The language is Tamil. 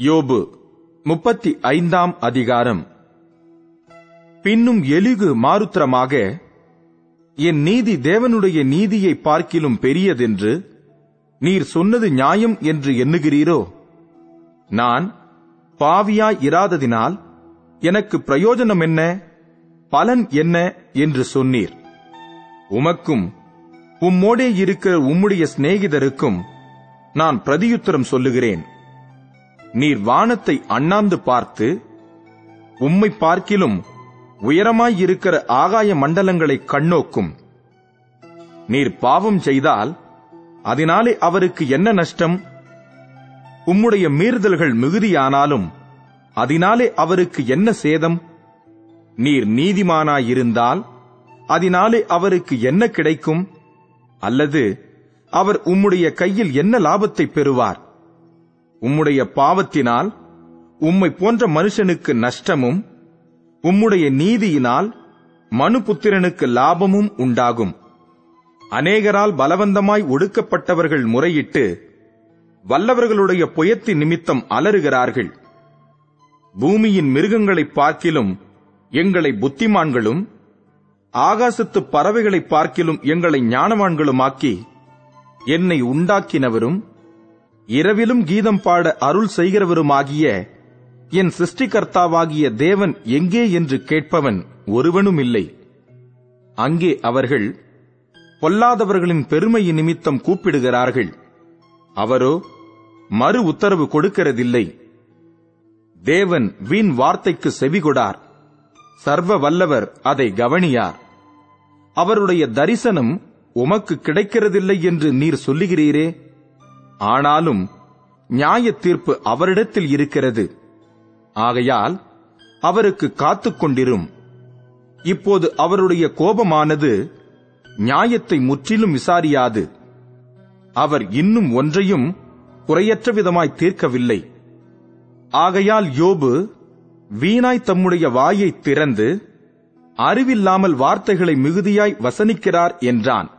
யோபு முப்பத்தி ஐந்தாம் அதிகாரம். பின்னும் எலிகு மாருத்திரமாக என் நீதி தேவனுடைய நீதியை பார்க்கிலும் பெரியதென்று நீர் சொன்னது நியாயம் என்று எண்ணுகிறீரோ? நான் பாவியாய் இராததினால் எனக்கு பிரயோஜனம் என்ன? பலன் என்ன? என்று சொன்னீர். உமக்கும் உம்மோடே இருக்கிற உம்முடைய சிநேகிதருக்கும் நான் பிரதியுத்தரம் சொல்லுகிறேன். நீர் வானத்தை அண்ணாந்து பார்த்து உம்மை பார்க்கிலும் உயரமாயிருக்கிற ஆகாய மண்டலங்களை கண்ணோக்கும். நீர் பாவம் செய்தால் அதனாலே அவருக்கு என்ன நஷ்டம்? உம்முடைய மீறுதல்கள் மிகுதியானாலும் அதனாலே அவருக்கு என்ன சேதம்? நீர் நீதிமானாயிருந்தால் அதனாலே அவருக்கு என்ன கிடைக்கும்? அல்லது அவர் உம்முடைய கையில் என்ன லாபத்தை பெறுவார்? உம்முடைய பாவத்தினால் உம்மை போன்ற மனுஷனுக்கு நஷ்டமும் உம்முடைய நீதியினால் மனுபுத்திரனுக்கு லாபமும் உண்டாகும். அநேகரால் பலவந்தமாய் ஒடுக்கப்பட்டவர்கள் முறையிட்டு வல்லவர்களுடைய புயத்தி நிமித்தம் அலறுகிறார்கள். பூமியின் மிருகங்களைப் பார்க்கிலும் எங்களை புத்திமான்களும் ஆகாசத்து பறவைகளைப் பார்க்கிலும் எங்களை ஞானவான்களுமாக்கி என்னை உண்டாக்கினவரும் இரவிலும் கீதம் பாட அருள் செய்கிறவருமாகிய என் சிருஷ்டிகர்த்தாவாகிய தேவன் எங்கே என்று கேட்பவன் ஒருவனும் இல்லை அங்கே அவர்கள் பொல்லாதவர்களின் பெருமை நிமித்தம் கூப்பிடுகிறார்கள். அவரோ மறு உத்தரவு கொடுக்கிறதில்லை. தேவன் வீண் வார்த்தைக்கு செவிகொடார் சர்வ வல்லவர் அதை கவனியார். அவருடைய தரிசனம் உமக்கு கிடைக்கிறதில்லை என்று நீர் சொல்லுகிறீரே? ஆனாலும் நியாய தீர்ப்பு அவரிடத்தில் இருக்கிறது. ஆகையால் அவருக்கு காத்துக்கொண்டிரும் இப்போது அவருடைய கோபமானது நியாயத்தை முற்றிலும் விசாரியாது. அவர் இன்னும் ஒன்றையும் குறையற்ற விதமாய் தீர்க்கவில்லை. ஆகையால் யோபு வீணாய் தம்முடைய வாயை திறந்து அறிவில்லாமல் வார்த்தைகளை மிகுதியாய் வசனிக்கிறார் என்றான்.